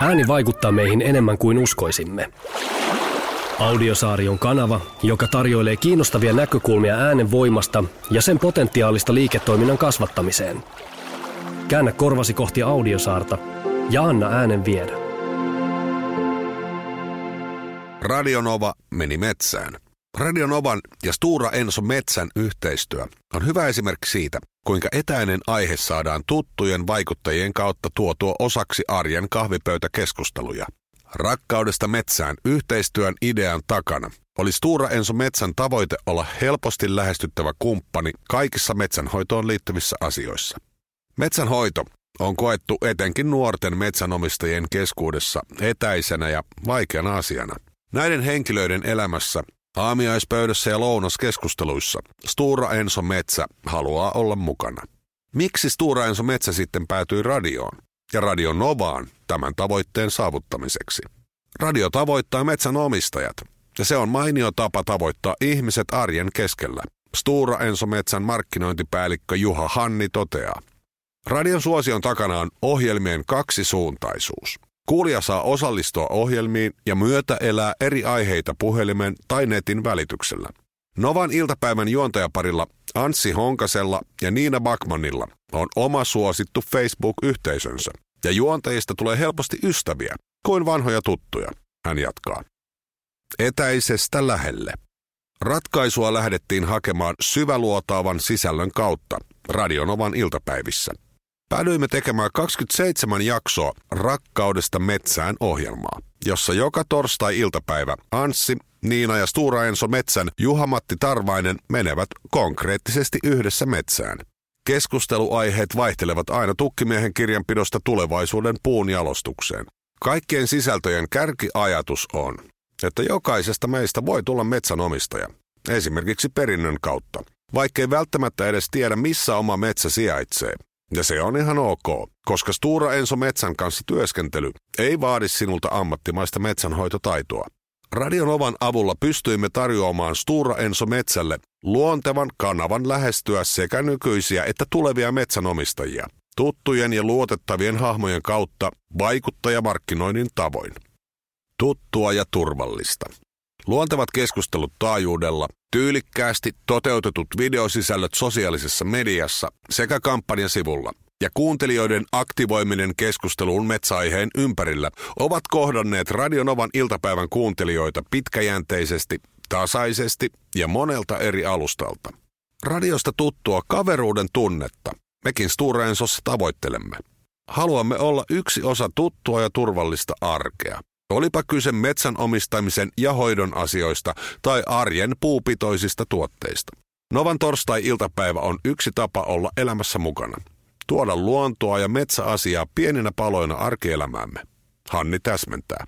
Ääni vaikuttaa meihin enemmän kuin uskoisimme. Audiosaari on kanava, joka tarjoilee kiinnostavia näkökulmia äänen voimasta ja sen potentiaalista liiketoiminnan kasvattamiseen. Käännä korvasi kohti Audiosaarta ja anna äänen viedä. Radionova meni metsään. Radionovan ja Stura Enso Metsän yhteistyö on hyvä esimerkki siitä, kuinka etäinen aihe saadaan tuttujen vaikuttajien kautta tuotua osaksi arjen kahvipöytäkeskusteluja. Rakkaudesta metsään yhteistyön idean takana oli Stura Enso Metsän tavoite olla helposti lähestyttävä kumppani kaikissa metsänhoitoon liittyvissä asioissa. Metsänhoito on koettu etenkin nuorten metsänomistajien keskuudessa etäisenä ja vaikeana asiana. Näiden henkilöiden elämässä Aamiaispöydässä ja lounaskeskusteluissa Stura Enso Metsä haluaa olla mukana. Miksi Stura Enso Metsä sitten päätyi radioon ja Radio Novaan tämän tavoitteen saavuttamiseksi? Radio tavoittaa metsän omistajat ja se on mainio tapa tavoittaa ihmiset arjen keskellä. Stura Enso Metsän markkinointipäällikkö Juha Hanni toteaa. Radion suosion takana on ohjelmien kaksisuuntaisuus – Kuulija saa osallistua ohjelmiin ja myötä elää eri aiheita puhelimen tai netin välityksellä. Novan iltapäivän juontajaparilla Anssi Honkasella ja Niina Bakmanilla on oma suosittu Facebook-yhteisönsä, ja juontajista tulee helposti ystäviä, kuin vanhoja tuttuja, hän jatkaa. Etäisestä lähelle. Ratkaisua lähdettiin hakemaan syväluotaavan sisällön kautta Radionovan iltapäivissä – Päädyimme tekemään 27 jaksoa Rakkaudesta metsään ohjelmaa, jossa joka torstai-iltapäivä Anssi, Niina ja Stura Enso Metsän Juha-Matti Tarvainen menevät konkreettisesti yhdessä metsään. Keskusteluaiheet vaihtelevat aina tukkimiehen kirjanpidosta tulevaisuuden puun jalostukseen. Kaikkien sisältöjen kärkiajatus on, että jokaisesta meistä voi tulla metsänomistaja, esimerkiksi perinnön kautta, vaikkei välttämättä edes tiedä missä oma metsä sijaitsee – ja se on ihan ok, koska Stura Enso Metsän kanssa työskentely ei vaadi sinulta ammattimaista metsänhoitotaitoa. Radionovan avulla pystyimme tarjoamaan Stura Enso Metsälle luontevan kanavan lähestyä sekä nykyisiä että tulevia metsänomistajia, tuttujen ja luotettavien hahmojen kautta vaikuttajamarkkinoinnin tavoin. Tuttua ja turvallista. Luontevat keskustelut taajuudella, tyylikkäästi toteutetut videosisällöt sosiaalisessa mediassa sekä kampanjan sivulla ja kuuntelijoiden aktivoiminen keskusteluun metsäaiheen ympärillä ovat kohdanneet Radionovan iltapäivän kuuntelijoita pitkäjänteisesti, tasaisesti ja monelta eri alustalta. Radiosta tuttua kaveruuden tunnetta mekin Stureensossa tavoittelemme. Haluamme olla yksi osa tuttua ja turvallista arkea. Olipa kyse metsän omistamisen ja hoidon asioista tai arjen puupitoisista tuotteista. Novan torstai-iltapäivä on yksi tapa olla elämässä mukana. Tuoda luontoa ja metsäasiaa pieninä paloina arkielämäämme. Hanni täsmentää.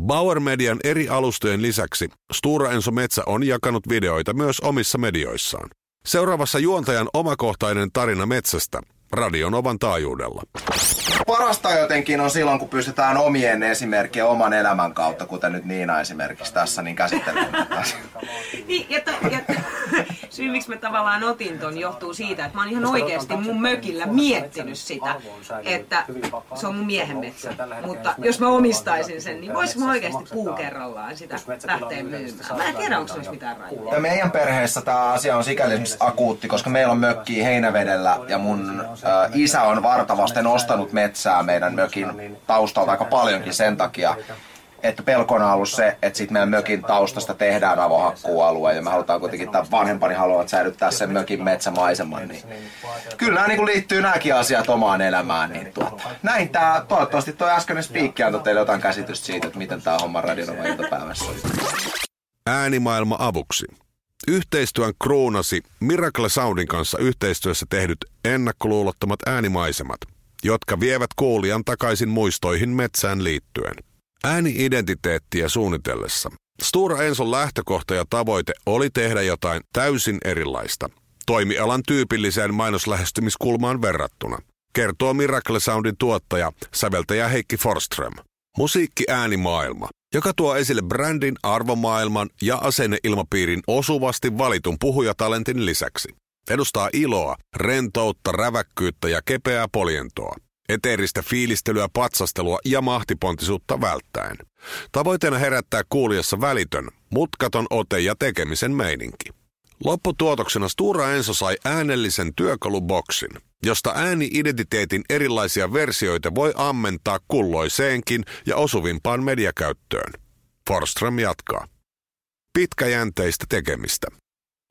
Bauer Median eri alustojen lisäksi Stura Enso Metsä on jakanut videoita myös omissa medioissaan. Seuraavassa juontajan omakohtainen tarina metsästä Radionovan taajuudella. Parasta jotenkin on silloin, kun pystytään omien esimerkkien oman elämän kautta, kuten nyt Niina esimerkiksi tässä, niin käsittelemään niin, ja, to, ja syy, miksi mä tavallaan otin ton, johtuu siitä, että mä oon ihan oikeasti mun mökillä miettinyt sitä, että se on mun miehen metsä. Mutta jos mä omistaisin sen, niin vois mä oikeasti puu kerrallaan sitä lähteä myymään. Mä en tiedä, onko se mitään rajaa. Ja meidän perheessä tämä asia on sikäli esimerkiksi akuutti, koska meillä on mökki Heinävedellä ja mun isä on vartavasten ostanut metsää meidän mökin taustalta aika paljonkin sen takia, että pelkona on ollut se, että sit meidän mökin taustasta tehdään avohakkuualue ja me halutaan kuitenkin, että vanhempani haluavat säilyttää sen mökin metsämaiseman. Niin kyllä nämä niin liittyy nämäkin asiat omaan elämään. Niin tuota, näin tää, toivottavasti tuo äskeinen spiikki antoi teille jotain käsitystä siitä, että miten tämä homma radionova iltapäivässä on. Äänimaailma avuksi. Yhteistyön kruunasi Miracle Soundin kanssa yhteistyössä tehdyt ennakkoluulottomat äänimaisemat, jotka vievät kuulijan takaisin muistoihin metsään liittyen. Ääni-identiteettiä suunnitellessa Stura Enson lähtökohta ja tavoite oli tehdä jotain täysin erilaista, toimialan tyypilliseen mainoslähestymiskulmaan verrattuna, kertoo Miracle Soundin tuottaja, säveltäjä Heikki Forström. Musiikki äänimaailma, joka tuo esille brändin, arvomaailman ja asenneilmapiirin osuvasti valitun puhujatalentin lisäksi. Edustaa iloa, rentoutta, räväkkyyttä ja kepeää poljentoa. Eteeristä fiilistelyä, patsastelua ja mahtipontisuutta välttäen. Tavoitteena herättää kuulijassa välitön, mutkaton ote ja tekemisen meininki. Lopputuotoksena Stura Enso sai äänellisen työkaluboksin, josta ääni-identiteetin erilaisia versioita voi ammentaa kulloiseenkin ja osuvimpaan mediakäyttöön. Forström jatkaa. Pitkäjänteistä tekemistä.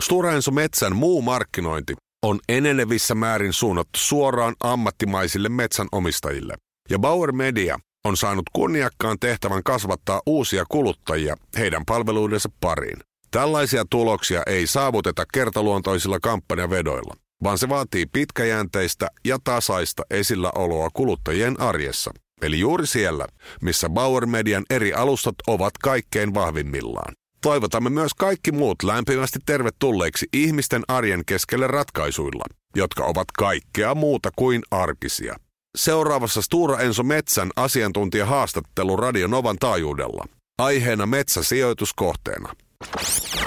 Stura Enso Metsän muu markkinointi on enenevissä määrin suunnattu suoraan ammattimaisille metsänomistajille, ja Bauer Media on saanut kunniakkaan tehtävän kasvattaa uusia kuluttajia heidän palveluidensa pariin. Tällaisia tuloksia ei saavuteta kertaluontoisilla kampanjavedoilla, vaan se vaatii pitkäjänteistä ja tasaista esilläoloa kuluttajien arjessa. Eli juuri siellä, missä Bauer Median eri alustat ovat kaikkein vahvimmillaan. Toivotamme myös kaikki muut lämpimästi tervetulleiksi ihmisten arjen keskelle ratkaisuilla, jotka ovat kaikkea muuta kuin arkisia. Seuraavassa Stura Enso Metsän asiantuntijahaastattelu Radionovan taajuudella. Aiheena metsäsijoituskohteena.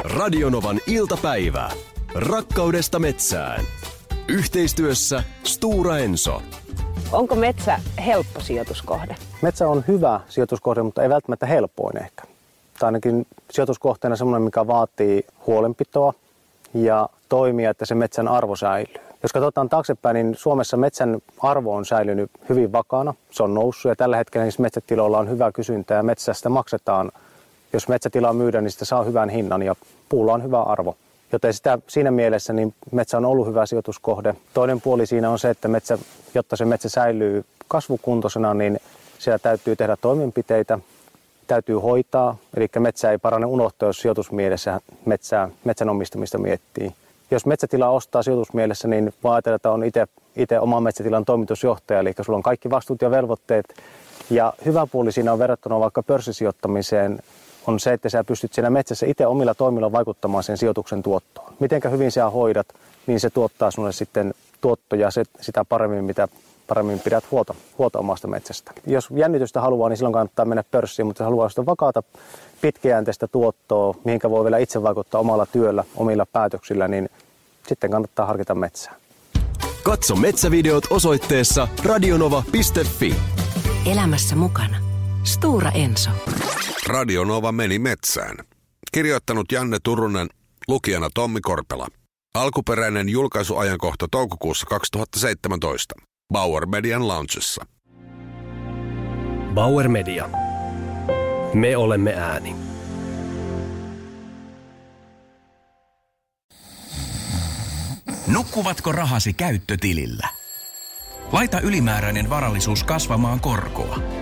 Radionovan iltapäivä. Rakkaudesta metsään. Yhteistyössä Stura Enso. Onko metsä helppo sijoituskohde? Metsä on hyvä sijoituskohde, mutta ei välttämättä helpoin ehkä. Tai ainakin sijoituskohteena sellainen, mikä vaatii huolenpitoa ja toimia, että se metsän arvo säilyy. Jos katsotaan taaksepäin, niin Suomessa metsän arvo on säilynyt hyvin vakaana. Se on noussut ja tällä hetkellä niissä metsätiloilla on hyvä kysyntä ja metsästä maksetaan. Jos metsätilaa myydään, niin sitä saa hyvän hinnan ja puulla on hyvä arvo. Joten sitä, siinä mielessä niin metsä on ollut hyvä sijoituskohde. Toinen puoli siinä on se, että metsä, jotta se metsä säilyy kasvukuntoisena, niin siellä täytyy tehdä toimenpiteitä, täytyy hoitaa. Eli metsä ei parane unohtaa, jos sijoitusmielessä metsää, metsän omistamista miettii. Jos metsätila ostaa sijoitusmielessä, niin vaan ajatella, että on itse oman metsätilan toimitusjohtaja, eli sulla on kaikki vastuut ja velvoitteet. Ja hyvä puoli siinä on verrattuna vaikka pörssisijoittamiseen on se, että sä pystyt siinä metsässä itse omilla toimilla vaikuttamaan sen sijoituksen tuottoon. Mitenkä hyvin sä hoidat, niin se tuottaa sinulle sitten tuottoja sitä paremmin, mitä paremmin pidät huolta, huolta omasta metsästä. Jos jännitystä haluaa, niin silloin kannattaa mennä pörssiin, mutta jos haluaa sitä vakaata pitkäjänteistä tuottoa, mihinkä voi vielä itse vaikuttaa omalla työllä, omilla päätöksillä, niin sitten kannattaa harkita metsää. Katso metsävideot osoitteessa radionova.fi. Elämässä mukana. Stura Enso. Radionova meni metsään. Kirjoittanut Janne Turunen, lukijana Tommi Korpela. Alkuperäinen julkaisuajankohta toukokuussa 2017. Bauer Median Loungessa. Bauer Media. Me olemme ääni. Nukkuvatko rahasi käyttötilillä? Laita ylimääräinen varallisuus kasvamaan korkoa.